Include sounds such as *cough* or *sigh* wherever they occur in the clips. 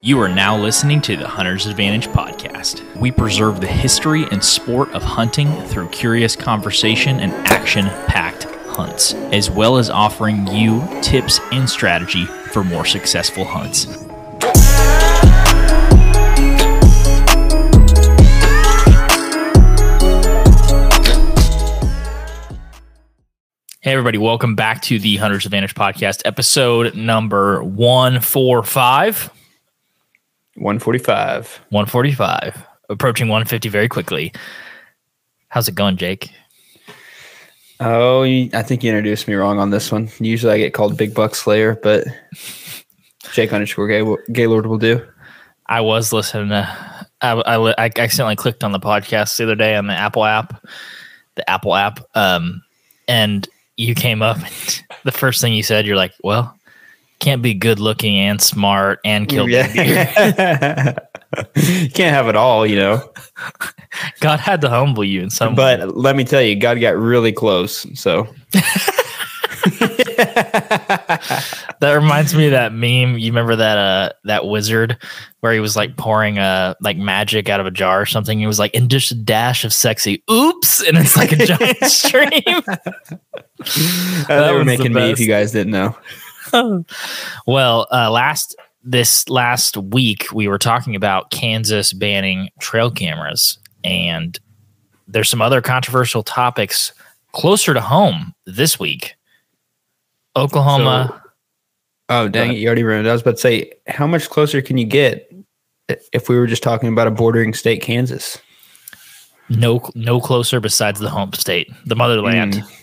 You are now listening to the Hunter's Advantage podcast. We preserve the history and sport of hunting through curious conversation and action packed hunts, as well as offering you tips and strategy for more successful hunts. Hey, everybody, welcome back to the Hunter's Advantage podcast, episode number 145. 145. 145, approaching 150 very quickly. How's it going, Jake? Oh, I think you introduced me wrong on this one. Usually I get called Big Buck Slayer, but Jake underscore Gay, Gaylord will do. I was listening to, I, I, I accidentally clicked on the podcast the other day on the Apple app, the Apple app, um, and you came up. *laughs* the first thing you said, you're like, well, can't be good looking and smart and kill yeah. *laughs* you can't have it all, you know. *laughs* God had to humble you in some But way. let me tell you, God got really close. So *laughs* that reminds me of that meme. You remember that uh that wizard where he was like pouring uh like magic out of a jar or something. He was like, and just a dash of sexy. Oops, and it's like a giant stream. that were making me if you guys didn't know. *laughs* well, uh, last this last week we were talking about Kansas banning trail cameras, and there's some other controversial topics closer to home this week. Oklahoma. So, oh dang it! You already ruined. it. I was about to say, how much closer can you get if we were just talking about a bordering state, Kansas? No, no closer besides the home state, the motherland. Mm.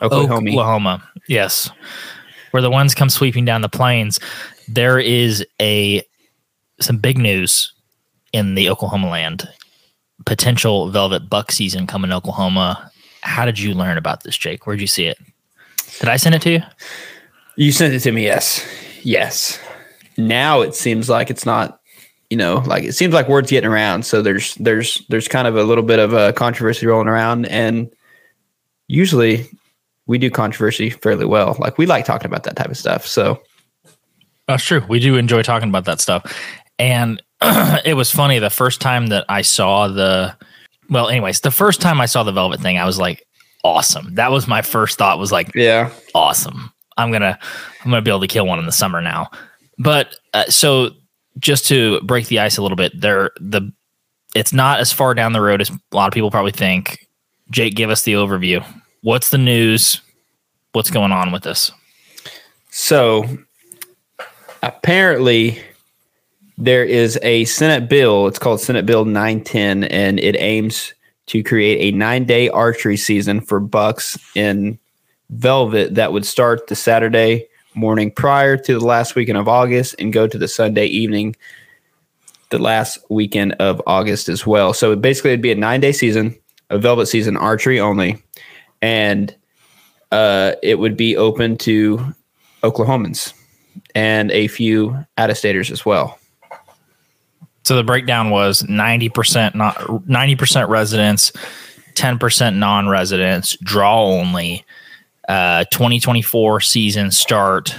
Oklahoma. Oklahoma. Yes where the ones come sweeping down the plains, there is a some big news in the Oklahoma land. Potential velvet buck season coming to Oklahoma. How did you learn about this, Jake? Where'd you see it? Did I send it to you? You sent it to me, yes. Yes. Now it seems like it's not, you know, like it seems like word's getting around. So there's there's there's kind of a little bit of a controversy rolling around. And usually we do controversy fairly well. Like we like talking about that type of stuff. So that's true. We do enjoy talking about that stuff. And *clears throat* it was funny the first time that I saw the well, anyways, the first time I saw the velvet thing, I was like, awesome. That was my first thought was like, yeah, awesome. I'm gonna I'm gonna be able to kill one in the summer now. But uh, so just to break the ice a little bit, there the it's not as far down the road as a lot of people probably think. Jake, give us the overview what's the news? What's going on with this? So apparently there is a Senate bill. It's called Senate Bill 910, and it aims to create a nine day archery season for bucks in velvet that would start the Saturday morning prior to the last weekend of August and go to the Sunday evening the last weekend of August as well. So basically, it'd be a nine day season, a velvet season, archery only and uh, it would be open to Oklahomans and a few out of staters as well. So the breakdown was 90% not 90% residents, 10% non-residents, draw only, uh 2024 season start.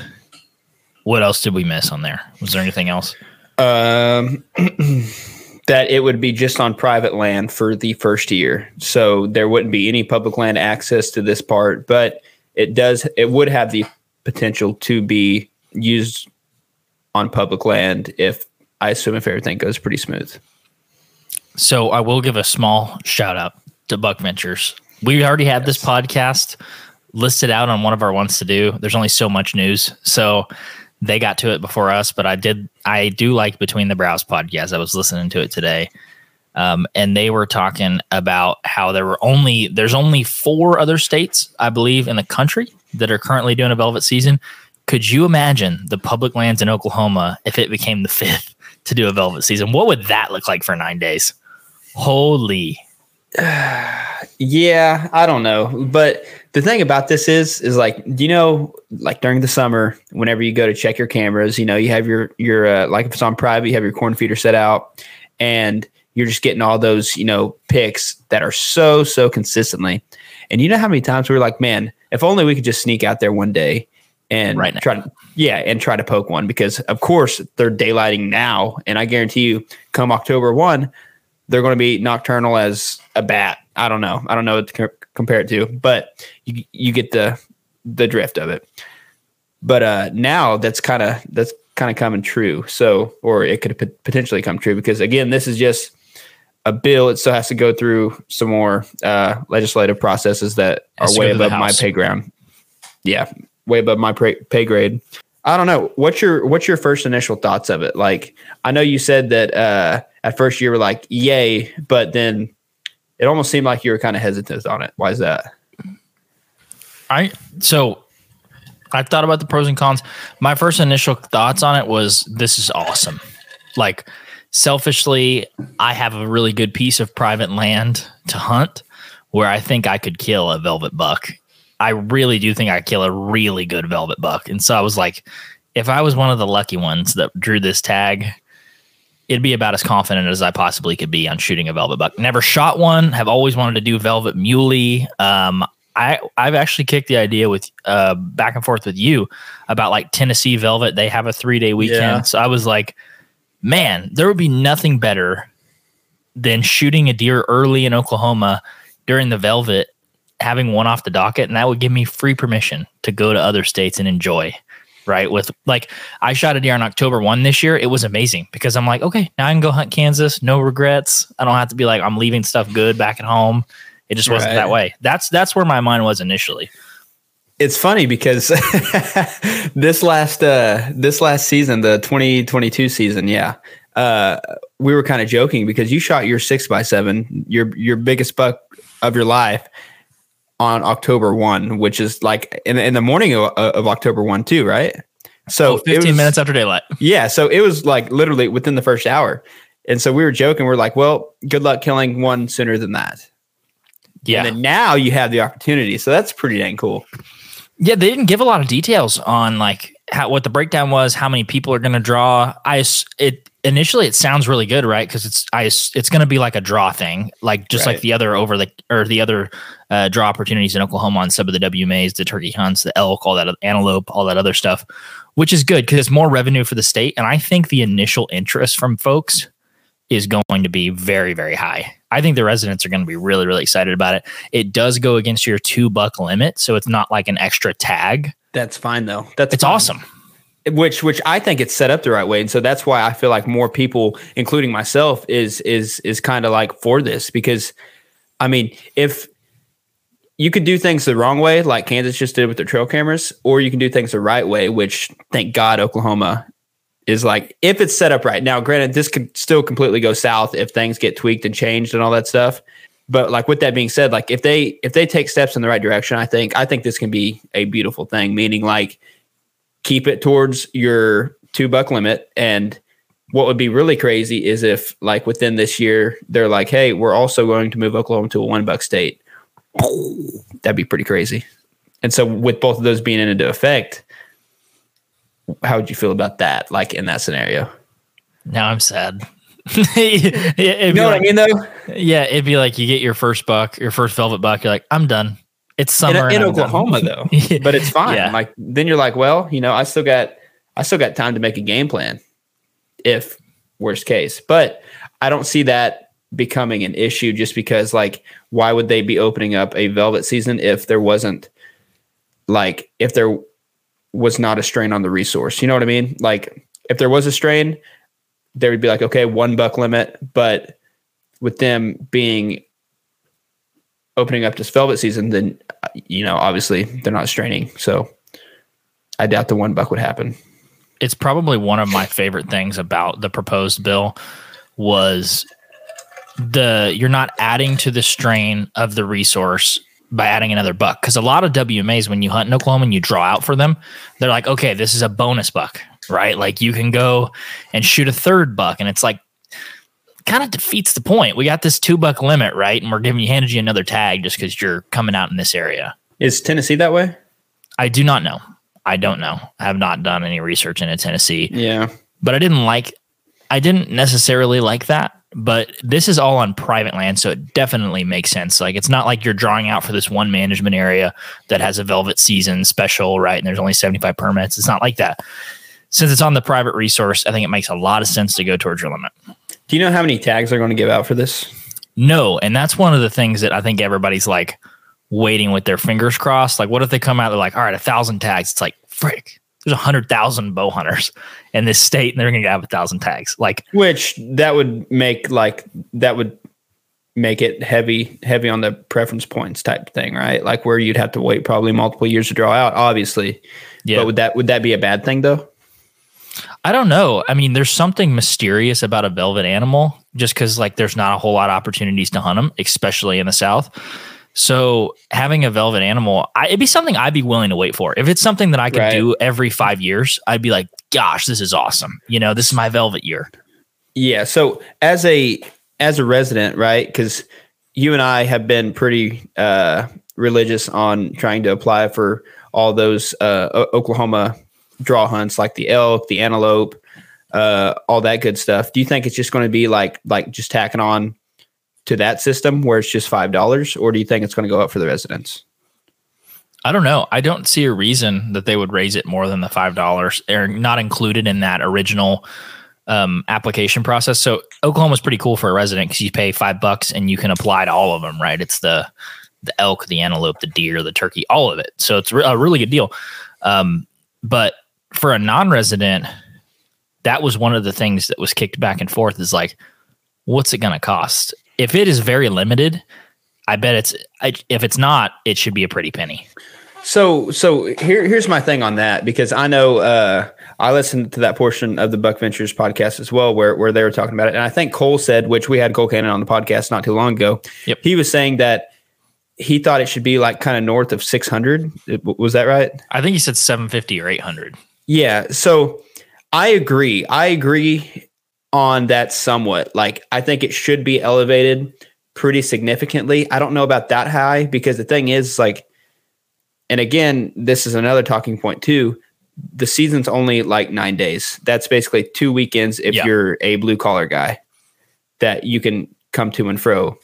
What else did we miss on there? Was there anything else? Um *clears throat* that it would be just on private land for the first year. So there wouldn't be any public land access to this part, but it does it would have the potential to be used on public land if I assume if everything goes pretty smooth. So I will give a small shout out to Buck Ventures. We already have yes. this podcast listed out on one of our ones to do. There's only so much news. So they got to it before us, but I did I do like Between the Brows podcast. I was listening to it today. Um, and they were talking about how there were only there's only four other states, I believe, in the country that are currently doing a velvet season. Could you imagine the public lands in Oklahoma if it became the *laughs* fifth to do a velvet season? What would that look like for nine days? Holy. *sighs* yeah, I don't know. But the thing about this is, is like, you know, like during the summer, whenever you go to check your cameras, you know, you have your, your, uh, like if it's on private, you have your corn feeder set out and you're just getting all those, you know, picks that are so, so consistently. And you know how many times we were like, man, if only we could just sneak out there one day and Right now. try to yeah, and try to poke one because of course they're daylighting now, and I guarantee you, come October one, they're going to be nocturnal as a bat. I don't know. I don't know what to co- compare it to, but you you get the the drift of it. But uh, now that's kind of that's kind of coming true. So, or it could pot- potentially come true because again, this is just a bill. It still has to go through some more uh, legislative processes that are way go to the above my pay ground. Yeah, way above my pay, pay grade. I don't know. What's your what's your first initial thoughts of it? Like, I know you said that uh, at first you were like, "Yay," but then it almost seemed like you were kind of hesitant on it. Why is that? I so I thought about the pros and cons. My first initial thoughts on it was this is awesome. Like selfishly, I have a really good piece of private land to hunt where I think I could kill a velvet buck. I really do think I kill a really good velvet buck. And so I was like, if I was one of the lucky ones that drew this tag, it'd be about as confident as I possibly could be on shooting a velvet buck. Never shot one, have always wanted to do velvet muley. Um, I I've actually kicked the idea with uh back and forth with you about like Tennessee Velvet. They have a three day weekend. Yeah. So I was like, man, there would be nothing better than shooting a deer early in Oklahoma during the Velvet, having one off the docket, and that would give me free permission to go to other states and enjoy. Right. With like I shot a deer on October 1 this year. It was amazing because I'm like, okay, now I can go hunt Kansas. No regrets. I don't have to be like, I'm leaving stuff good back at home. It just wasn't Right. that way. That's that's where my mind was initially. It's funny because *laughs* this last uh this last season, the 2022 season, yeah. Uh we were kind of joking because you shot your six by seven, your your biggest buck of your life on October 1, which is like in, in the morning of, of October 1 too, right? So Oh, 15 was- minutes after daylight. Yeah, so it was like literally within the first hour. And so we were joking, we're like, well, good luck killing one sooner than that. Yeah. And then now you have the opportunity. So that's pretty dang cool. Yeah, they didn't give a lot of details on like how what the breakdown was, how many people are going to draw. I it initially it sounds really good, right? Because it's I it's going to be like a draw thing, like just like the other over the or the other uh, draw opportunities in Oklahoma on some of the WMAs, the turkey hunts, the elk, all that antelope, all that other stuff, which is good because it's more revenue for the state. And I think the initial interest from folks is going to be very very high. I think the residents are going to be really really excited about it. It does go against your two buck limit, so it's not like an extra tag. That's fine though. That's It's fine. awesome. Which which I think it's set up the right way, and so that's why I feel like more people, including myself, is is is kind of like for this because, I mean, if you could do things the wrong way, like Kansas just did with their trail cameras, or you can do things the right way, which thank God Oklahoma is like if it's set up right. Now, granted, this could still completely go south if things get tweaked and changed and all that stuff. But like with that being said, like if they if they take steps in the right direction, I think I think this can be a beautiful thing. Meaning like keep it towards your two buck limit. And what would be really crazy is if like within this year they're like, hey, we're also going to move Oklahoma to a one buck state. That'd be pretty crazy. And so with both of those being into effect, how would you feel about that? Like in that scenario? Now I'm sad. *laughs* You know what I mean though? Yeah, it'd be like you get your first buck, your first velvet buck. You're like, I'm done. It's In, summer in and Oklahoma *laughs* though. But it's fine. Yeah. Like then you're like, well, you know, I still got I still got time to make a game plan if worst case. But I don't see that becoming an issue just because like why would they be opening up a velvet season if there wasn't like if there was not a strain on the resource. You know what I mean? Like if there was a strain, there would be like, okay, one buck limit, but with them being opening up this velvet season, then you know, obviously they're not straining. So I doubt the one buck would happen. it's probably one of my favorite things about the proposed bill was the you're not adding to the strain of the resource by adding another buck because a lot of WMAs when you hunt in Oklahoma and you draw out for them, they're like, okay, this is a bonus buck, right? Like you can go and shoot a third buck, and it's like kind of defeats the point. We got this two buck limit, right? And we're giving you handed you another tag just because you're coming out in this area. Is Tennessee that way? I do not know. I don't know. I have not done any research into Tennessee Yeah. but I didn't like I didn't necessarily like that but this is all on private land, so it definitely makes sense. Like it's not like you're drawing out for this one management area that has a velvet season special, right? And there's only 75 permits. It's not like that. Since it's on the private resource, I think it makes a lot of sense to go towards your limit. Do you know how many tags they're going to give out for this? No, and that's one of the things that I think everybody's like waiting with their fingers crossed. Like, what if they come out? They're like, all right, a thousand tags. It's like, frick, there's a hundred thousand bow hunters in this state, and they're going to have a thousand tags. Like, which that would make like that would make it heavy, heavy on the preference points type thing, right? Like where you'd have to wait probably multiple years to draw out, obviously. Yeah. But would that would that be a bad thing though? I don't know. I mean, there's something mysterious about a velvet animal, just because like there's not a whole lot of opportunities to hunt them, especially in the south. So having a velvet animal, I, it'd be something I'd be willing to wait for. If it's something that I could right. do every five years, I'd be like, gosh, this is awesome. You know, this is my velvet year. Yeah. So as a as a resident, right? Because you and I have been pretty uh, religious on trying to apply for all those uh, Oklahoma draw hunts, like the elk, the antelope, uh, all that good stuff. Do you think it's just going to be like like just tacking on to that system where it's just five dollars, or do you think it's going to go up for the residents? I don't know. I don't see a reason that they would raise it more than the five dollars. They're not included in that original um, application process. So Oklahoma's pretty cool for a resident because you pay five bucks and you can apply to all of them. Right? It's the the elk, the antelope, the deer, the turkey, all of it. So it's a really good deal. Um, but for a non-resident, that was one of the things that was kicked back and forth. Is like, what's it going to cost? if it is very limited, I bet it's I, if it's not, it should be a pretty penny. So so here here's my thing on that because I know uh, I listened to that portion of the Buck Ventures podcast as well where where they were talking about it, and I think Cole said, which we had Cole Cannon on the podcast not too long ago. Yep. He was saying that he thought it should be like kind of north of 600. Was that right? I think he said 750 or 800. Yeah. So I agree. I agree on that somewhat. Like I think it should be elevated pretty significantly. I don't know about that high because the thing is like and again, this is another talking point too. The season's only like 9 days. That's basically two weekends if yeah. you're a blue collar guy that you can come to and fro.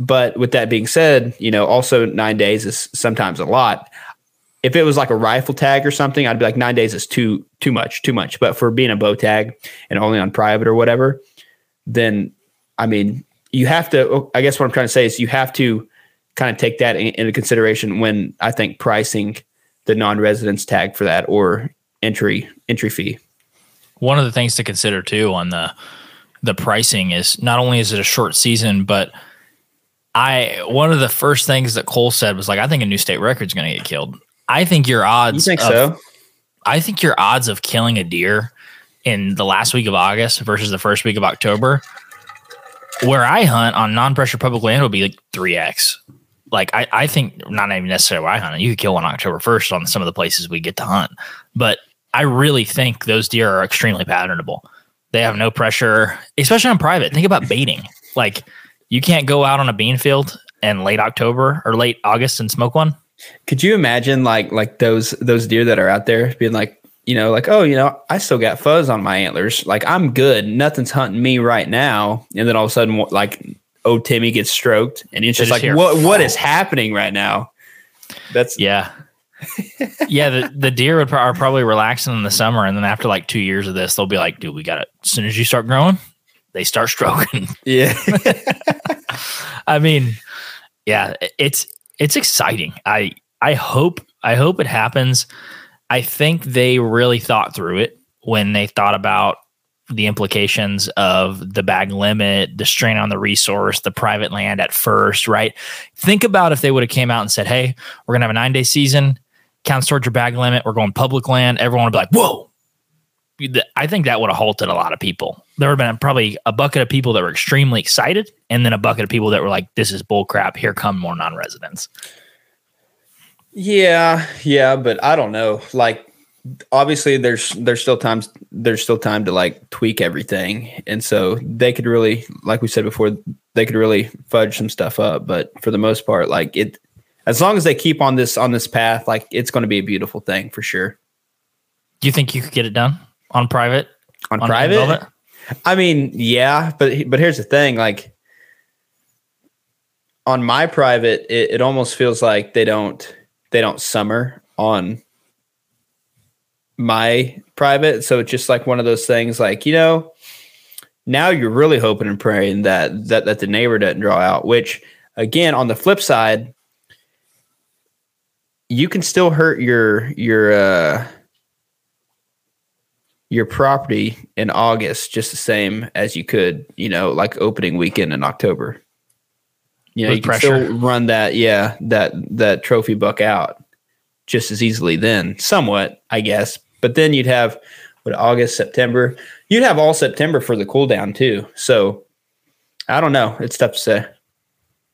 But with that being said, you know, also 9 days is sometimes a lot if it was like a rifle tag or something, I'd be like nine days is too too much, too much. But for being a bow tag and only on private or whatever, then I mean, you have to. Oh, I guess what I'm trying to say is you have to kind of take that in, into consideration when I think pricing the non-residence tag for that or entry entry fee. One of the things to consider too on the the pricing is not only is it a short season, but I one of the first things that Cole said was like, I think a new state record is going to get killed. I think your odds. You think of, so? I think your odds of killing a deer in the last week of August versus the first week of October, where I hunt on non-pressure public land, will be like three x. Like I, I think not even necessarily where I hunt. You could kill one October first on some of the places we get to hunt, but I really think those deer are extremely patternable. They have no pressure, especially on private. Think about baiting. Like you can't go out on a bean field in late October or late August and smoke one. Could you imagine like like those those deer that are out there being like, you know, like, oh, you know, I still got fuzz on my antlers. Like I'm good. Nothing's hunting me right now. And then all of a sudden, like, oh, Timmy gets stroked, and it's just, just like, what what is happening right now? That's yeah. yeah, the, the deer would pro- are probably relaxing in the summer, and then after like two years of this, they'll be like, "Dude, we got it." As soon as you start growing, they start stroking. Yeah, *laughs* I mean, yeah, it's it's exciting. I I hope I hope it happens. I think they really thought through it when they thought about the implications of the bag limit, the strain on the resource, the private land at first, right? Think about if they would have came out and said, "Hey, we're gonna have a nine day season, counts towards your bag limit. We're going public land." Everyone would be like, "Whoa!" I think that would have halted a lot of people. There would have been probably a bucket of people that were extremely excited, and then a bucket of people that were like, "This is bullcrap. Here come more non-residents." Yeah, yeah, but I don't know. Like, obviously, there's there's still times there's still time to like tweak everything, and so they could really, like we said before, they could really fudge some stuff up. But for the most part, like it, as long as they keep on this on this path, like it's going to be a beautiful thing for sure. Do you think you could get it done? On private? On, on private? I mean, yeah, but but here's the thing, like on my private, it, it almost feels like they don't they don't summer on my private. So it's just like one of those things like, you know, now you're really hoping and praying that that that the neighbor doesn't draw out, which again, on the flip side, you can still hurt your your uh your property in August just the same as you could, you know, like opening weekend in October. You know, With you can still run that, yeah, that that trophy buck out just as easily then, somewhat, I guess. But then you'd have what August, September. You'd have all September for the cool down too. So I don't know. It's tough to say.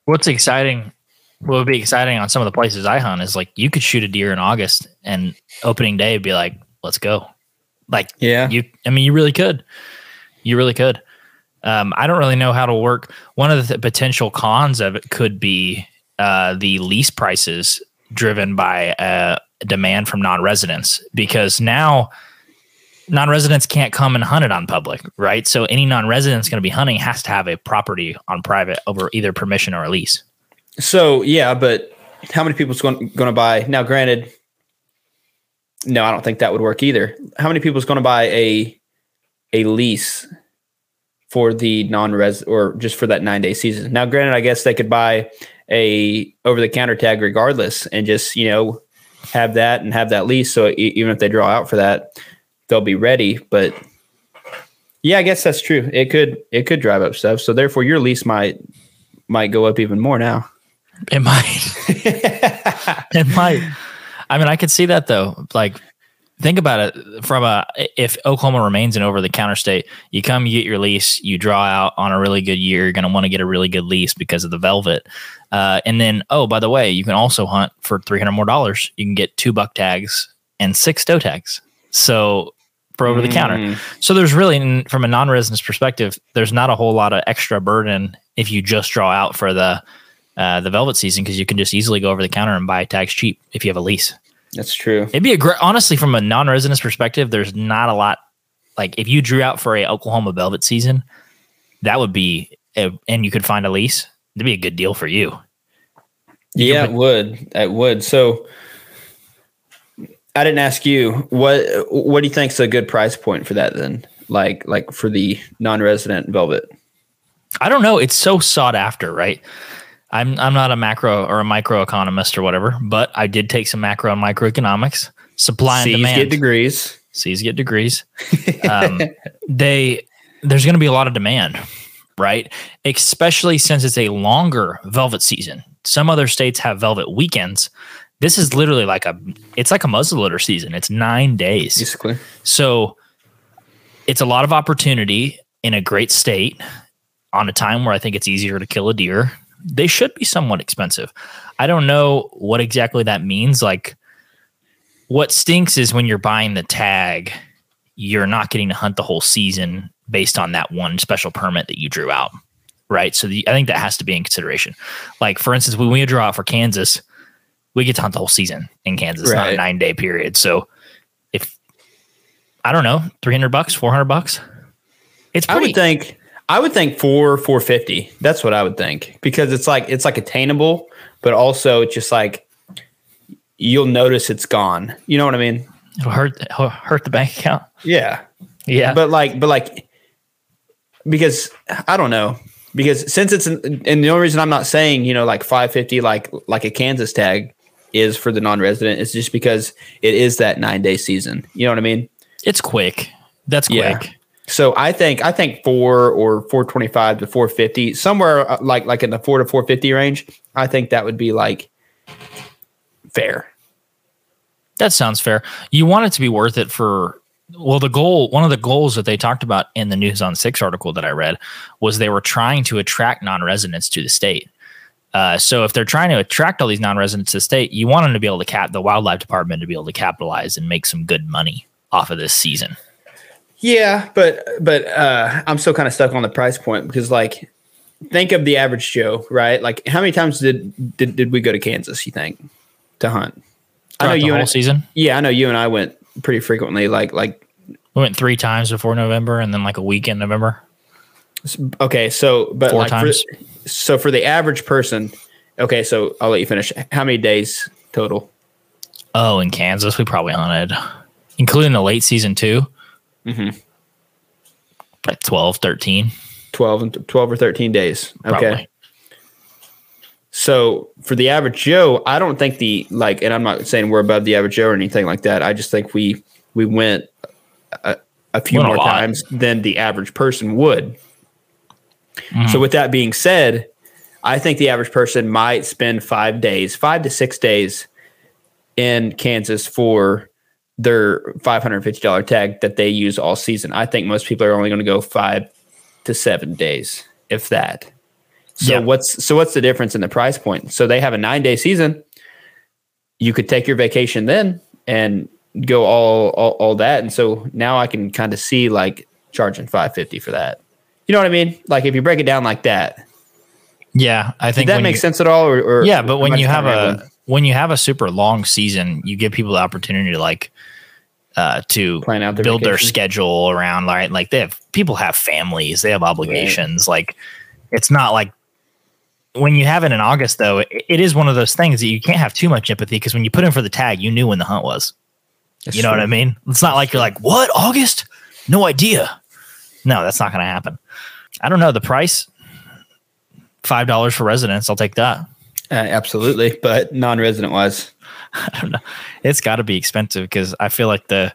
What's exciting? What would be exciting on some of the places I hunt is like you could shoot a deer in August and opening day would be like, let's go. Like Yeah. you, I mean, you really could. You really could. Um, I don't really know how to work. One of the potential cons of it could be uh, the lease prices driven by uh, demand from non-residents because now non-residents can't come and hunt it on public, right? So any non-resident's going to be hunting has to have a property on private over either permission or a lease. So yeah, but how many people's going going to buy? Now, granted, no, I don't think that would work either. How many people is going to buy a a lease for the non-res or just for that nine day season? Now, granted, I guess they could buy a over the counter tag regardless, and just you know have that and have that lease. So even if they draw out for that, they'll be ready. But yeah, I guess that's true. It could it could drive up stuff. So therefore, your lease might might go up even more now. It might. *laughs* it might. I mean, I could see that though. Like, think about it from a if Oklahoma remains an over the counter state, you come, you get your lease, you draw out on a really good year. You're going to want to get a really good lease because of the velvet. Uh, and then, oh, by the way, you can also hunt for three hundred more dollars. You can get two buck tags and six doe tags. So for over the counter. Mm. So there's really, from a non-residence perspective, there's not a whole lot of extra burden if you just draw out for the uh, the velvet season because you can just easily go over the counter and buy tags cheap if you have a lease. That's true. It'd be a great, honestly, from a non-residence perspective, there's not a lot. Like if you drew out for a Oklahoma velvet season, that would be, a, and you could find a lease. It'd be a good deal for you. Yeah, can it would. It would. So I didn't ask you what what do you think's a good price point for that then? Like like for the non-resident velvet. I don't know. It's so sought after, right? I'm I'm not a macro or a microeconomist or whatever, but I did take some macro and microeconomics. Supply and C's demand. get degrees. C's get degrees. *laughs* Um, they there's going to be a lot of demand, right? Especially since it's a longer velvet season. Some other states have velvet weekends. This is literally like a it's like a muzzleloader season. It's nine days. Basically. So it's a lot of opportunity in a great state on a time where I think it's easier to kill a deer. They should be somewhat expensive. I don't know what exactly that means. Like, what stinks is when you're buying the tag, you're not getting to hunt the whole season based on that one special permit that you drew out. Right. So the, I think that has to be in consideration. Like, for instance, when we draw out for Kansas, we get to hunt the whole season in Kansas, not a nine day period. So if I don't know, 300 bucks, 400 bucks. It's I pretty would think I would think 4 450. That's what I would think because it's like it's like attainable, but also it's just like you'll notice it's gone. You know what I mean? it'll hurt it'll hurt the bank account. Yeah. Yeah. but like but like because i don't know because since it's an, and the only reason i'm not saying you know like 550 like like a kansas tag is for the non-resident is just because it is that nine day season you know what i mean it's quick. That's quick. Yeah. So i think i think four or 425 to 450 somewhere uh, like like in the four to 450 range i think that would be like fair That sounds fair. You want it to be worth it for well, the goal, one of the goals that they talked about in the News on Six article that I read was they were trying to attract non-residents to the state. Uh, so if they're trying to attract all these non-residents to the state, you want them to be able to cap the wildlife department to be able to capitalize and make some good money off of this season. Yeah, but but uh, I'm still kind of stuck on the price point because like think of the average Joe, right? Like how many times did did, did we go to Kansas? You think to hunt? I know the you whole and season. yeah, I know you and I went pretty frequently. Like like We went three times before November, and then like a week in November. Okay, so but Four like times. For, so for the average person, okay, so I'll let you finish. How many days total? Oh, in Kansas, we probably hunted, including the late season too. Mhm. Like 12, 13. 12 and 12 or 13 days. Okay. Probably. So for the average Joe, I don't think the like, and I'm not saying we're above the average Joe or anything like that. I just think we we went a, a few Went more lot. times than the average person would. Mhm. So with that being said, I think the average person might spend five days, five to six days in Kansas for their $550 tag that they use all season. I think most people are only going to go five to seven days, if that. So Yeah. what's so what's the difference in the price point? So they have a nine day season. You could take your vacation then and go all all, all that. And so now I can kind of see like charging 550 for that. You know what I mean? Like if you break it down like that, Yeah, I did think that makes you- sense at all? Or, or Yeah, but when you have a when you have a super long season, you give people the opportunity to like uh to Plan out their build their schedule around right like they have people have families, they have obligations. Like it's not like when you have it in August though, it, it is one of those things that you can't have too much empathy because when you put in for the tag, you knew when the hunt was. That's you know what. I mean? It's not like you're like, "What? August? No idea." No, that's not going to happen. I don't know the price. Five dollars for residents. I'll take that. Uh, absolutely, but non-resident wise, *laughs* I don't know. It's got to be expensive because I feel like the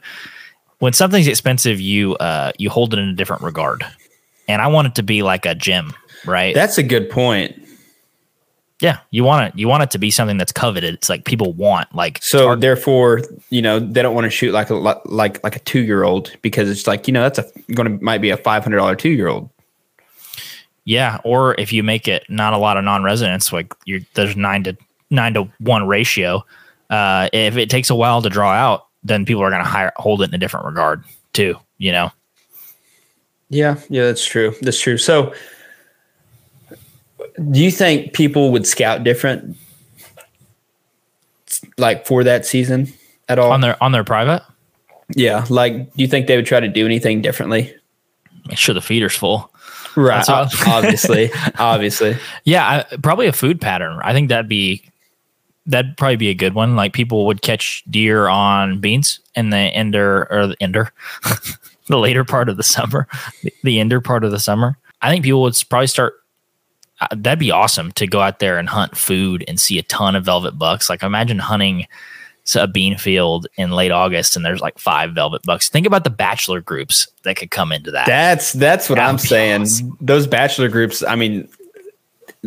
when something's expensive, you uh you hold it in a different regard, and I want it to be like a gym, right? that's a good point. yeah, you want it. You want it to be something that's coveted. It's like people want. Like So therefore, you know, they don't want to shoot like a like like a two year old because it's like you know that's a going to might be a five hundred dollar two year old. yeah, or if you make it not a lot of non-residents, like you're there's nine to nine to one ratio. Uh, if it takes a while to draw out, then people are going to hire hold it in a different regard too. You know. Yeah, yeah, that's true. That's true. So, do you think people would scout different, like for that season at all? on their on their private. yeah, like do you think they would try to do anything differently? Make sure the feeder's full. Right. Obviously, *laughs* obviously. Yeah, I, probably a food pattern. I think that'd be that'd probably be a good one. Like people would catch deer on beans in the ender or the ender, *laughs* the later part of the summer, the, the ender part of the summer. I think people would probably start. Uh, that'd be awesome to go out there and hunt food and see a ton of velvet bucks. Like imagine hunting a bean field in late August and there's like five velvet bucks. Think about the bachelor groups that could come into that. That's that's what That'd I'm saying. awesome. Those bachelor groups, I mean,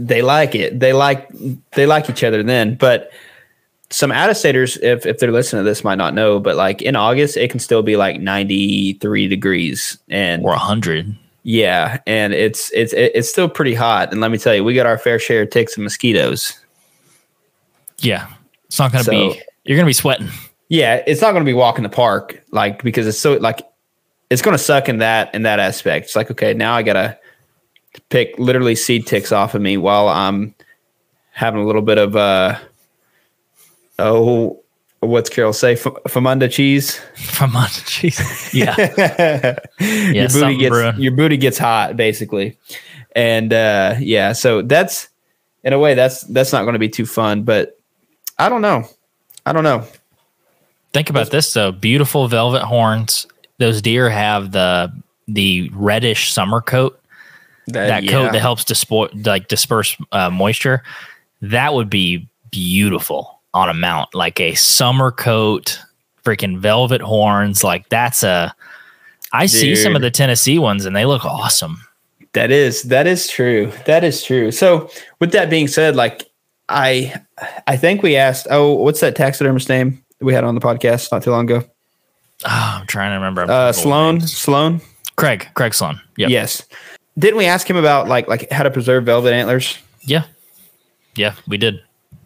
they like it. They like they like each other then. But some out of staters, if if they're listening to this, might not know. But like in August, it can still be like 93 degrees, and or a hundred. yeah, and it's it's it's still pretty hot. And let me tell you, we got our fair share of ticks and mosquitoes. Yeah, it's not to So- be. You're to be sweating. Yeah, it's not to be walking the park like because it's so like it's to suck in that in that aspect. It's like okay, now I gotta pick literally seed ticks off of me while I'm having a little bit of uh oh what's Carol say? F- famunda cheese. from on jeez yeah. *laughs* Your booty gets brewing. your booty gets hot basically, and uh yeah, so that's in a way that's that's not going to be too fun, but I don't know, I don't know. think about this though. Beautiful velvet horns. Those deer have the the reddish summer coat that yeah. coat that helps dispo- like disperse uh, moisture that would be beautiful on a mount like a summer coat freaking velvet horns like that's a i see some of the tennessee ones and they look awesome That is that is true. That is true. So with that being said, like I I think we asked oh what's that taxidermist name we had on the podcast not too long ago? oh, i'm trying to remember Uh Sloan. Sloan? craig craig sloan yep. Yes. Didn't we ask him about like like how to preserve velvet antlers? yeah yeah we did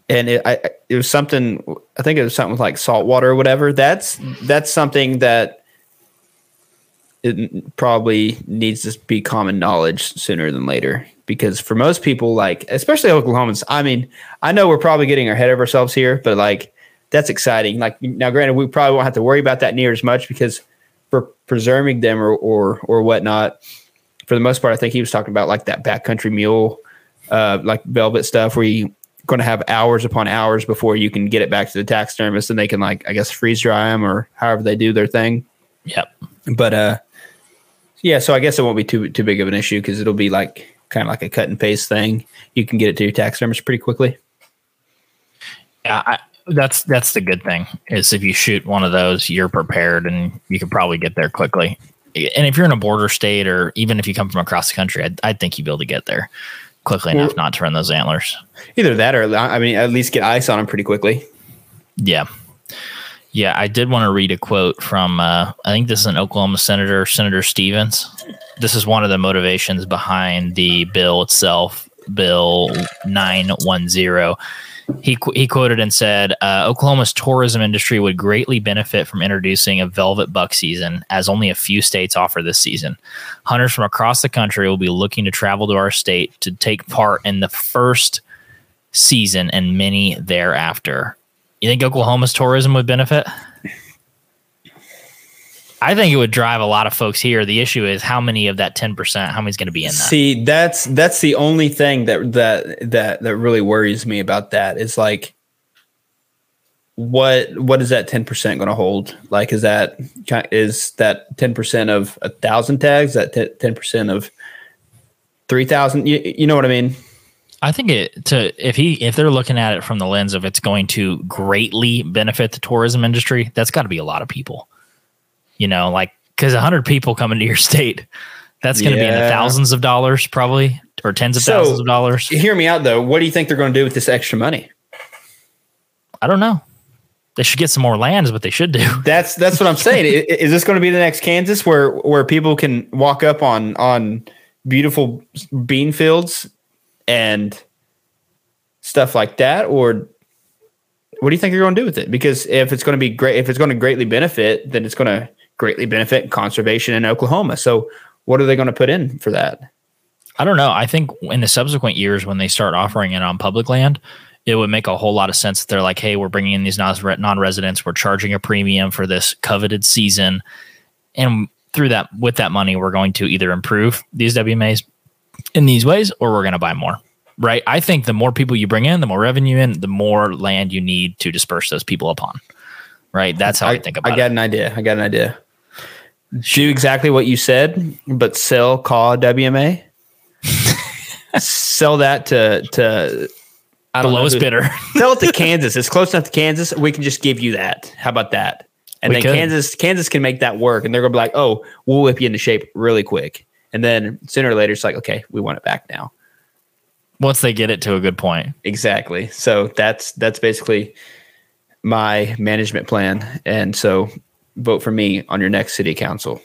And it I it was something I think it was something with like salt water or whatever. That's that's something that it probably needs to be common knowledge sooner than later because for most people like especially oklahomans i mean i know we're probably getting ahead of ourselves here but like that's exciting like now granted we probably won't have to worry about that near as much because for preserving them or or or whatnot. For the most part, I think he was talking about like that backcountry mule, uh, like velvet stuff, where you going to have hours upon hours before you can get it back to the taxidermist, and they can like I guess freeze dry them or however they do their thing. Yep. But uh, yeah. So I guess it won't be too too big of an issue because it'll be like kind of like a cut and paste thing. You can get it to your taxidermist pretty quickly. Yeah, I, that's that's the good thing is if you shoot one of those, you're prepared and you can probably get there quickly. And if you're in a border state or even if you come from across the country, I, I think you'd be able to get there quickly enough not to run those antlers. Either that or I mean, at least get ice on them pretty quickly. Yeah. Yeah, I did want to read a quote from uh, I think this is an Oklahoma senator, Senator Stevens. This is one of the motivations behind the bill itself, Bill 910 he he quoted and said, uh, "Oklahoma's tourism industry would greatly benefit from introducing a velvet buck season, as only a few states offer this season. Hunters from across the country will be looking to travel to our state to take part in the first season and many thereafter." You think Oklahoma's tourism would benefit? I think it would drive a lot of folks here. The issue is how many of that ten percent, how many's going to be in that? See, that's that's the only thing that that that that really worries me about that is like, what what is that ten percent going to hold? Like, is that is that ten percent of a thousand tags? That ten percent of three thousand? You, you know what I mean? I think it to if he if they're looking at it from the lens of it's going to greatly benefit the tourism industry, that's got to be a lot of people you know, like because a hundred people coming to your state, that's going to yeah. be in the thousands of dollars probably, or tens of so, thousands of dollars. Hear me out though. What do you think they're going to do with this extra money? I don't know. They should get some more land, is what they should do. *laughs* That's that's what I'm saying. is, is this going to be the next Kansas where where people can walk up on on beautiful bean fields and stuff like that, or what do you think you're going to do with it? Because if it's going to be great, if it's going to greatly benefit, then it's going to greatly benefit conservation in Oklahoma. So, what are they going to put in for that? I don't know. I think in the subsequent years, when they start offering it on public land, it would make a whole lot of sense that they're like, hey, we're bringing in these non residents, we're charging a premium for this coveted season. And through that, with that money, we're going to either improve these WMAs in these ways or we're going to buy more. Right. I think the more people you bring in, the more revenue in, the more land you need to disperse those people upon. Right. That's how I, I think about it. I got an idea. I got an idea do exactly what you said, but sell Kaw WMA. *laughs* sell that to to I don't the lowest bidder. *laughs* sell it to Kansas. It's close enough to Kansas. We can just give you that. How about that? And we then could. Kansas Kansas can make that work, and they're gonna be like, "Oh, we'll whip you into shape really quick." And then sooner or later, it's like, "Okay, we want it back now." Once they get it to a good point, exactly. So that's that's basically my management plan, and so vote for me on your next city council.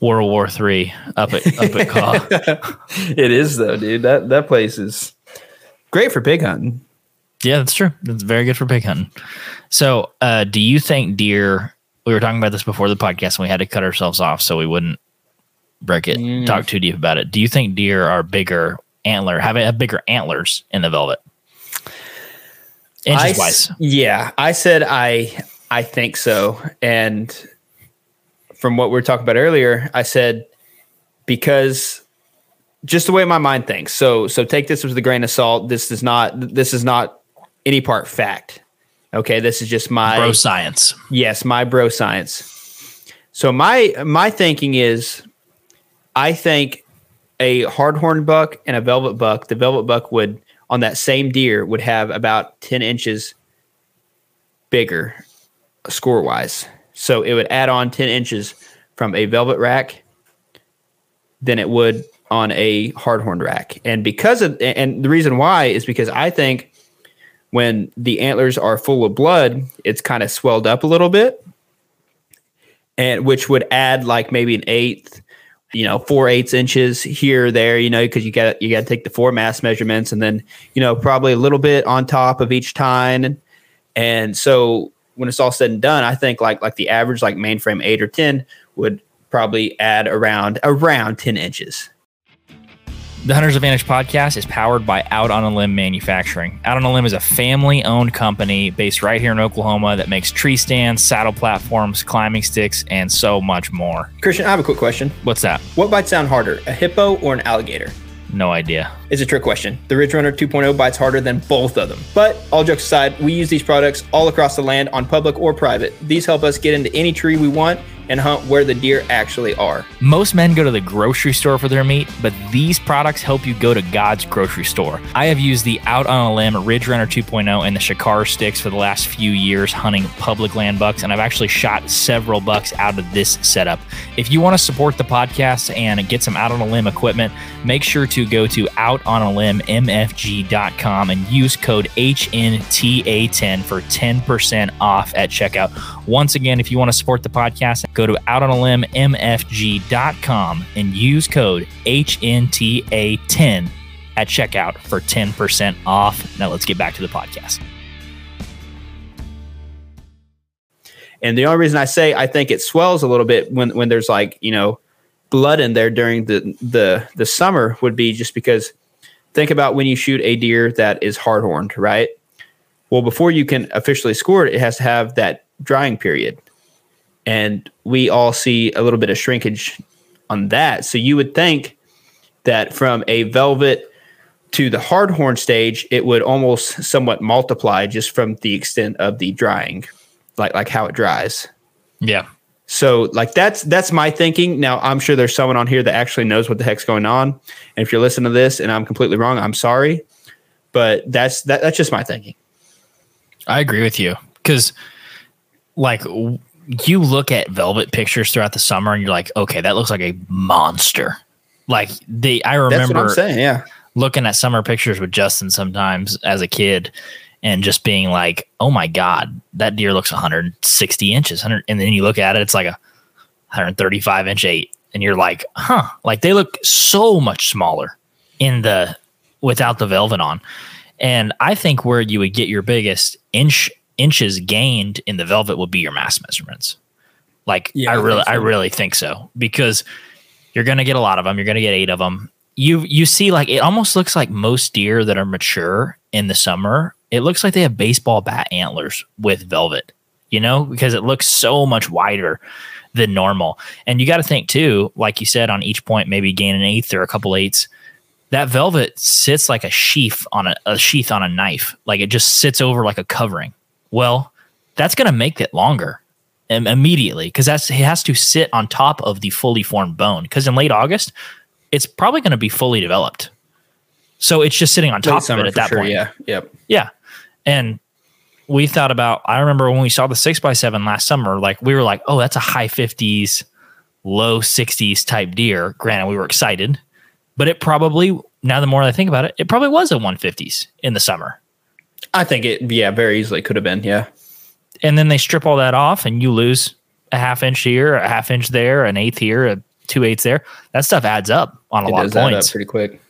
World War Three up at up at Kaw. *laughs* it is though, dude. That that place is great for pig hunting. Yeah, that's true. It's very good for pig hunting. So, uh, do you think deer? We were talking about this before the podcast, and we had to cut ourselves off so we wouldn't break it. Mm. Talk too deep about it. Do you think deer are bigger antler? Have have bigger antlers in the velvet? Inches I, wise, yeah. I said I I think so. And from what we were talking about earlier, I said because just the way my mind thinks. So so take this with a grain of salt. This is not this is not any part fact. Okay, this is just my bro science. Yes, my bro science. So my my thinking is I think a hardhorn buck and a velvet buck, the velvet buck would on that same deer would have about 10 inches bigger score wise. So it would add on 10 inches from a velvet rack than it would on a hardhorn rack. And because of, and the reason why is because I think when the antlers are full of blood, it's kind of swelled up a little bit, and which would add like maybe an eighth, you know, four eighths inches here there, you know, because you got you got to take the four mass measurements, and then you know probably a little bit on top of each tine, and so when it's all said and done, I think like like the average like mainframe eight or ten would probably add around around ten inches. The Hunter's Advantage podcast is powered by Out on a Limb Manufacturing. Out on a Limb is a family owned company based right here in Oklahoma that makes tree stands, saddle platforms, climbing sticks, and so much more. Christian, I have a quick question. What's that? What bites sound harder, a hippo or an alligator? No idea. It's a trick question. The Ridge Runner 2.0 bites harder than both of them. But all jokes aside, we use these products all across the land on public or private. These help us get into any tree we want and hunt where the deer actually are. Most men go to the grocery store for their meat, but these products help you go to God's grocery store. I have used the Out on a Limb Ridge Runner 2.0 and the Shakar sticks for the last few years hunting public land bucks, and I've actually shot several bucks out of this setup. If you want to support the podcast and get some Out on a Limb equipment, make sure to go to outonalimbmfg.com and use code HNTA10 for 10% off at checkout. Once again, if you want to support the podcast, go to outonalimbmfg.com and use code HNTA10 at checkout for 10% off. Now let's get back to the podcast. And the only reason I say I think it swells a little bit when when there's like, you know, blood in there during the the the summer would be just because think about when you shoot a deer that is hard horned, right? Well, before you can officially score it, it has to have that drying period. And we all see a little bit of shrinkage on that. So you would think that from a velvet to the hard horn stage, it would almost somewhat multiply just from the extent of the drying, like like how it dries. Yeah. So like that's that's my thinking. Now I'm sure there's someone on here that actually knows what the heck's going on. And if you're listening to this and I'm completely wrong, I'm sorry. But that's that, that's just my thinking. I agree with you because, like, you look at velvet pictures throughout the summer and you're like, okay, that looks like a monster. Like the I remember saying. Yeah. looking at summer pictures with Justin sometimes as a kid and just being like, oh my God, that deer looks 160 inches. 100, and then you look at it, it's like a 135 inch eight. And you're like, huh, like they look so much smaller in the without the velvet on. And I think where you would get your biggest inch inches gained in the velvet would be your mass measurements. Like Yeah, I I really, so. I really think so because you're going to get a lot of them. You're going to get eight of them. You you see like it almost looks like most deer that are mature in the summer. It looks like they have baseball bat antlers with velvet, you know, because it looks so much wider than normal. And you got to think too, like you said, on each point, maybe gain an eighth or a couple eights. That velvet sits like a sheath on a, a sheath on a knife, like it just sits over like a covering. Well, that's going to make it longer immediately because that's it has to sit on top of the fully formed bone. Because in late August, it's probably going to be fully developed. So it's just sitting on top Late of it at that sure, point. Yeah. Yep. Yeah. And we thought about, I remember when we saw the six by seven last summer, like we were like, oh, that's a high 50s, low 60s type deer. Granted, we were excited, but it probably, now the more I think about it, it probably was a 150s in the summer. I think it. Yeah. Very easily could have been. Yeah. And then they strip all that off and you lose a half inch here, a half inch there, an eighth here, a two eighths there. That stuff adds up on a It lot does of add up points. pretty quick.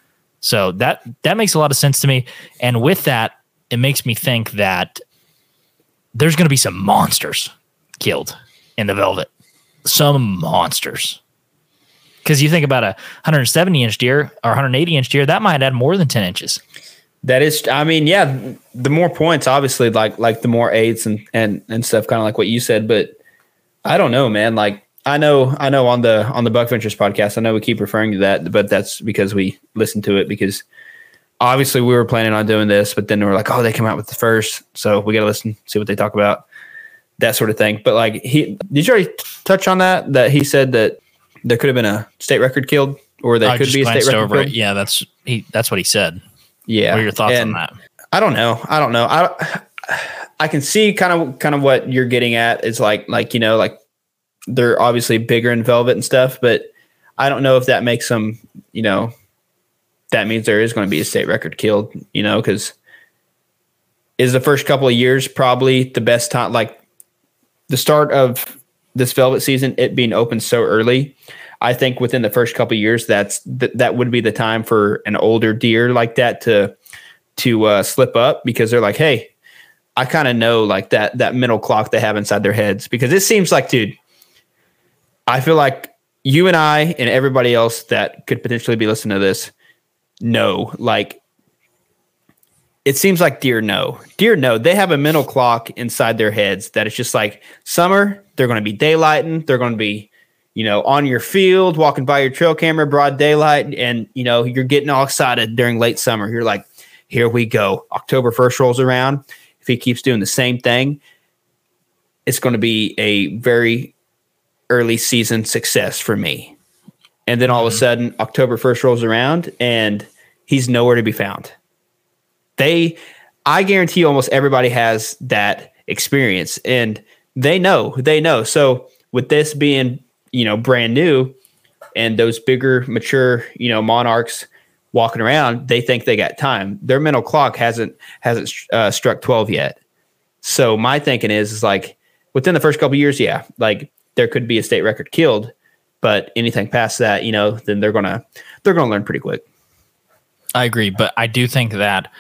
So that that makes a lot of sense to me. And with that, it makes me think that there's going to be some monsters killed in the velvet. Some monsters. Because you think about a 170 inch deer or 180 inch deer, that might add more than 10 inches. That is, I mean, yeah, the more points, obviously, like like the more aids and and and stuff, kind of like what you said. But I don't know, man. Like I know, I know on the on the Buck Ventures podcast, I know we keep referring to that, but that's because we listen to it because obviously we were planning on doing this, but then we are like, oh, they come out with the first, so we got to listen, see what they talk about, that sort of thing. But like, he did you already touch on that? That he said that there could have been a state record killed, or there I could be a state record over killed. it. Yeah, that's he. That's what he said. Yeah, What are your thoughts And- on that? I don't know. I don't know. I I can see kind of kind of what you're getting at is like like you know like they're obviously bigger in velvet and stuff, but I don't know if that makes them you know that means there is going to be a state record killed. You know because is the first couple of years probably the best time like the start of this velvet season it being open so early. I think within the first couple years, that's th- that would be the time for an older deer like that to to uh, slip up because they're like, hey, I kind of know like that that mental clock they have inside their heads because it seems like, dude, I feel like you and I and everybody else that could potentially be listening to this, know. Like it seems like deer know. Deer know. They have a mental clock inside their heads that it's just like summer, they're going to be daylighting, they're going to be, you know, on your field, walking by your trail camera, broad daylight, and you know, you're getting all excited during late summer. You're like, here we go. October 1st rolls around. If he keeps doing the same thing, it's going to be a very early season success for me. And then all of a mm-hmm. sudden, October 1st rolls around and he's nowhere to be found. They, I guarantee almost everybody has that experience and they know, they know. So with this being, you know, brand new and those bigger, mature, you know, monarchs walking around, they think they got time. Their mental clock hasn't, hasn't uh, struck 12 yet. So my thinking is, is like within the first couple years, yeah, like there could be a state record killed, but anything past that, you know, then they're gonna they're gonna learn pretty quick. I agree, but I do think that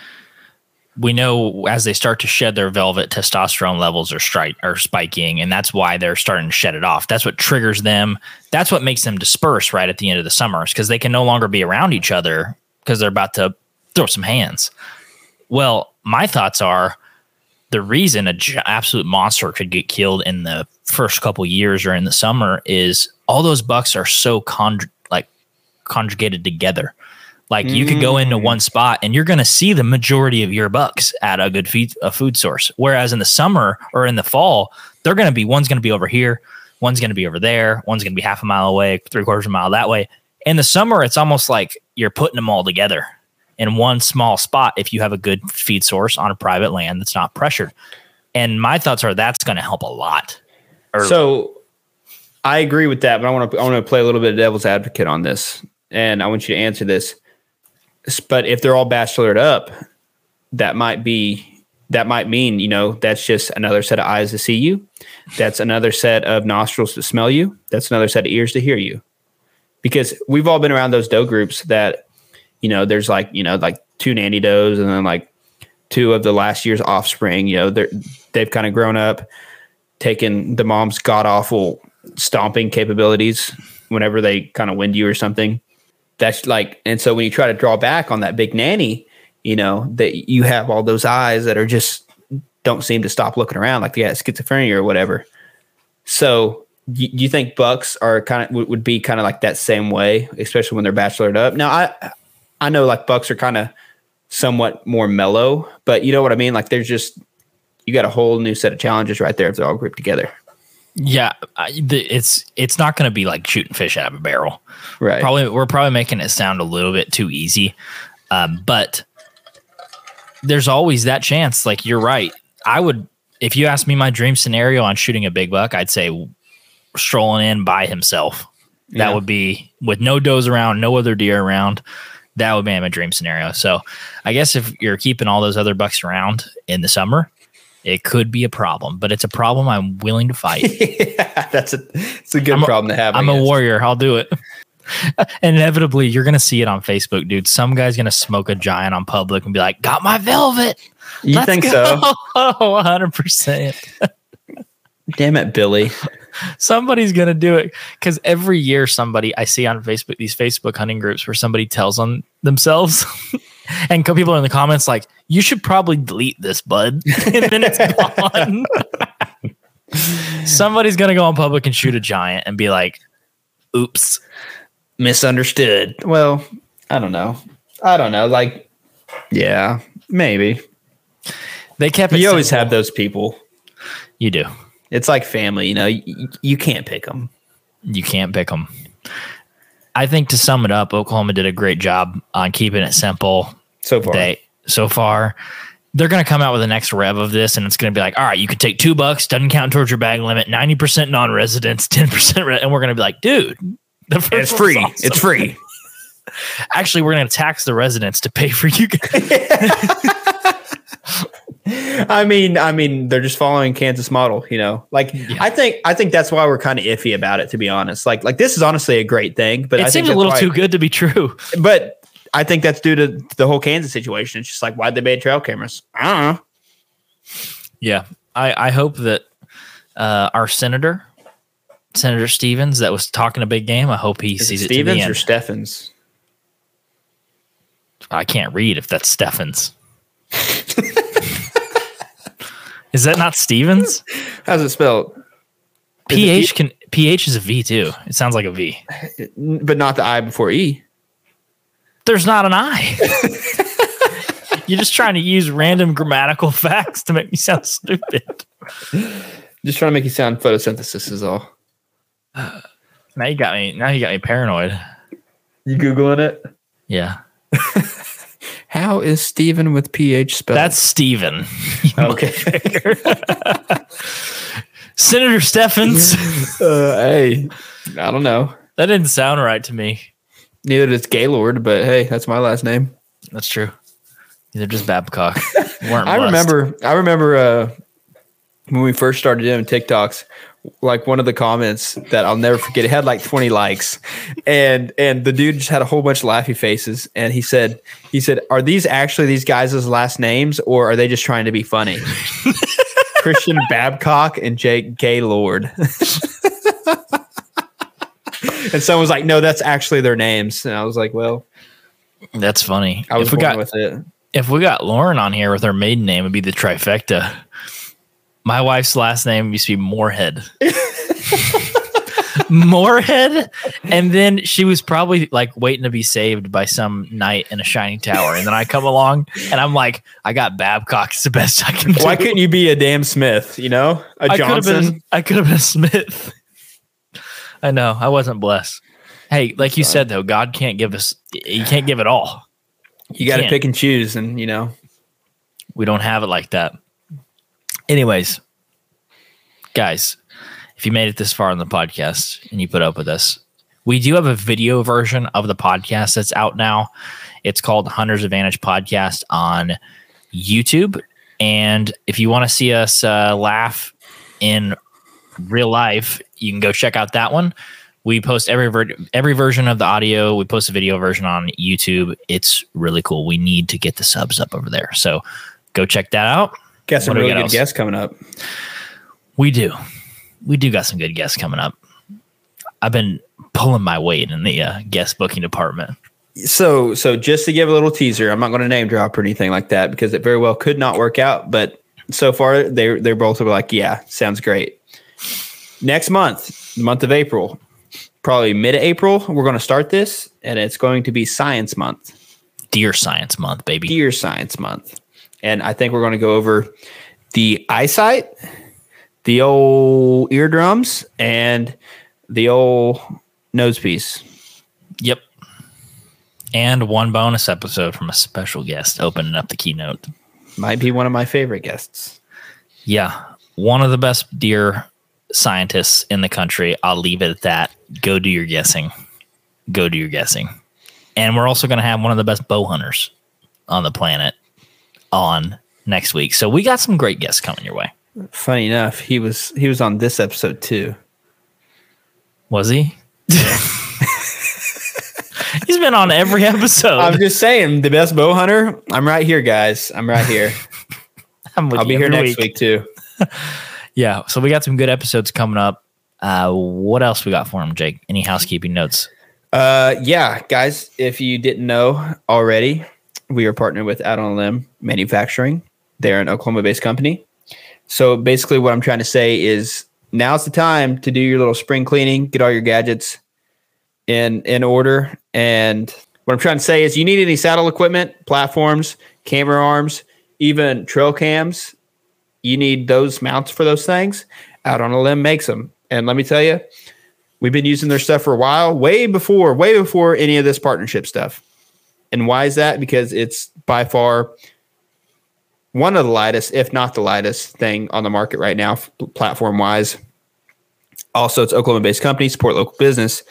we know as they start to shed their velvet, testosterone levels are strike are spiking, and that's why they're starting to shed it off. That's what triggers them. That's what makes them disperse right at the end of the summers because they can no longer be around each other because they're about to throw some hands. Well, my thoughts are the reason a j- absolute monster could get killed in the first couple years or in the summer is all those bucks are so con- like conjugated together. Like you could go mm-hmm. into one spot and you're going to see the majority of your bucks at a good feed a food source. Whereas in the summer or in the fall, they're going to be one's going to be over here, one's going to be over there, one's going to be half a mile away, three quarters of a mile that way. In the summer, it's almost like you're putting them all together in one small spot if you have a good feed source on a private land that's not pressured. And my thoughts are that's going to help a lot. Or- So I agree with that, but I want to I want to play a little bit of devil's advocate on this, and I want you to answer this. But if they're all bachelored up, that might be that might mean you know that's just another set of eyes to see you. That's another set of nostrils to smell you. That's another set of ears to hear you. Because we've all been around those doe groups that you know there's like you know like two nanny does and then like two of the last year's offspring. You know they're they've kind of grown up taking the mom's god awful stomping capabilities whenever they kind of wind you or something. That's like, and so when you try to draw back on that big nanny, you know, that you have all those eyes that are just don't seem to stop looking around like they got schizophrenia or whatever. So you, you think bucks are kind of would, would be kind of like that same way, especially when they're bachelored up. Now I I know like bucks are kind of somewhat more mellow, but you know what I mean? Like there's just you got a whole new set of challenges right there if they're all grouped together. Yeah, I, the, it's it's not going to be like shooting fish out of a barrel. Right. Probably we're probably making it sound a little bit too easy, um, but there's always that chance. Like you're right. I would if you asked me my dream scenario on shooting a big buck, I'd say strolling in by himself. That Yeah. would be with no does around, no other deer around. That would be my dream scenario. So I guess if you're keeping all those other bucks around in the summer, it could be a problem. But it's a problem I'm willing to fight. *laughs* yeah, that's a it's a good I'm a- problem to have. I'm a warrior. I'll do it. *laughs* Inevitably, you're gonna see it on Facebook, dude. Some guy's gonna smoke a giant on public and be like, "Got my velvet." You Let's think go." so? *laughs* Oh, 100 percent. Damn it, Billy. Somebody's gonna do it because every year somebody I see on Facebook these Facebook hunting groups where somebody tells on themselves, and people are in the comments like, "You should probably delete this, bud," *laughs* and then it's *laughs* gone. Somebody's gonna go on public and shoot a giant and be like, "Oops." Misunderstood. Well, I don't know. I don't know. Like, yeah, maybe. They kept it You always simple. have those people. You do. It's like family, you know. You, you can't pick them. You can't pick them. I think to sum it up, Oklahoma did a great job on keeping it simple. So far, They so far, they're going to come out with the next rev of this, and it's going to be like, all right, you could take two bucks, doesn't count towards your bag limit, ninety percent non-residents, *laughs* ten percent, re-, and we're going to be like, dude, the first it's free. awesome. It's free. *laughs* Actually, we're going to tax the residents to pay for you guys. *laughs* I mean, I mean, they're just following Kansas model, you know. Like, Yeah. I think, I think that's why we're kind of iffy about it, to be honest. Like, like this is honestly a great thing, but I it think seems a little why- too good to be true. But I think that's due to the whole Kansas situation. It's just like why'd they ban trail cameras? I don't know. Yeah, I, I hope that uh, our senator, Senator Stevens, that was talking a big game. I hope he Is it sees it to the Stevens end. or Steffens? I can't read if that's Steffens. *laughs* is that not Stevens? How's it spelled? PH can PH is a V too. It sounds like a V. But not the I before E. There's not an I. *laughs* You're just trying to use random grammatical *laughs* facts to make me sound stupid. Just trying to make you sound photosynthesis is all. Now you got me. Now you got me paranoid. You googling it? Yeah, *laughs* How is Stephen with PH spelled? that's Steven. okay. Senator Steffens. uh, hey, I don't know. that didn't sound right to me. Neither does Gaylord, but hey, that's my last name. That's true. They're just Babcock. *laughs* I blessed. remember. I remember uh, when we first started doing TikToks. Like one of the comments that I'll never forget. It had like 20 likes, and and the dude just had a whole bunch of laughy faces. And he said, he said, "Are these actually these guys' last names, or are they just trying to be funny?" *laughs* Christian Babcock and Jake Gaylord. *laughs* and someone was like, "No, that's actually their names." And I was like, "Well, That's funny. I was if we got with it." if we got Lauren on here with her maiden name, it'd be the trifecta. My wife's last name used to be Moorhead. *laughs* Moorhead, and then she was probably like waiting to be saved by some knight in a shining tower, and then I come along and I'm like, I got Babcock. It's the best I can do. Why couldn't you be a damn Smith? You know, a I could Johnson. been. I could have been a Smith. I know. I wasn't blessed. Hey, like you said though, God can't give us. You can't give it all. You got to pick and choose, and you know, We don't have it like that. Anyways, guys, if you made it this far on the podcast and you put up with us, we do have a video version of the podcast that's out now. It's called Hunter's Advantage Podcast on YouTube. And if you want to see us uh, laugh in real life, you can go check out that one. We post every ver- every version of the audio. We post a video version on YouTube. It's really cool. We need to get the subs up over there. So go check that out. got some What really got good else? guests coming up. We do. We do got some good guests coming up. I've been pulling my weight in the uh, guest booking department. So, so just to give a little teaser, I'm not going to name drop or anything like that because it very well could not work out. But so far, they they're both like, yeah, sounds great. Next month, the month of April, probably mid April, we're going to start this, and it's going to be Science Month. Deer Science Month, baby. Deer Science Month. And I think we're going to go over the eyesight, the old eardrums, and the old nose piece. Yep. And one bonus episode from a special guest opening up the keynote. Might be one of my favorite guests. Yeah. One of the best deer scientists in the country. I'll leave it at that. Go do your guessing. Go do your guessing. And we're also going to have one of the best bow hunters on the planet on next week. So we got some great guests coming your way. Funny enough, he was he was on this episode too. Was he? *laughs* He's been on every episode. I'm just saying, the best bow hunter. I'm right here, guys. I'm right here. *laughs* I'm with I'll be here next week too. *laughs* Yeah. So we got some good episodes coming up. Uh, what else we got for him, Jake? Any housekeeping notes? Uh, yeah, guys. If you didn't know already, we are partnered with Out on a Limb Manufacturing. They're an Oklahoma-based company. So basically, what I'm trying to say is now's the time to do your little spring cleaning, get all your gadgets in in order. And what I'm trying to say is, you need any saddle equipment, platforms, camera arms, even trail cams. You need those mounts for those things. Out on a Limb makes them, and let me tell you, We've been using their stuff for a while, way before, way before any of this partnership stuff. And why is that? Because it's by far one of the lightest, if not the lightest thing on the market right now, platform wise. Also, it's Oklahoma based company, support local business.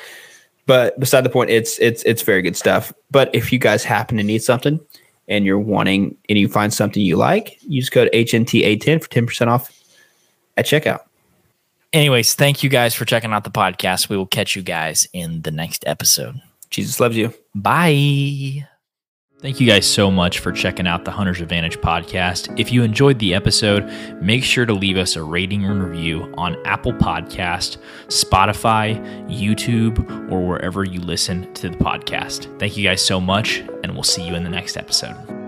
But beside the point, it's it's it's very good stuff. But if you guys happen to need something and you're wanting and you find something you like, use code HNTA10 for 10% off at checkout. Anyways, thank you guys for checking out the podcast. We will catch you guys in the next episode. Jesus loves you. Bye. Thank you guys so much for checking out the Hunter's Advantage podcast. If you enjoyed the episode, make sure to leave us a rating and review on Apple Podcast, Spotify, YouTube, or wherever you listen to the podcast. Thank you guys so much, and we'll see you in the next episode.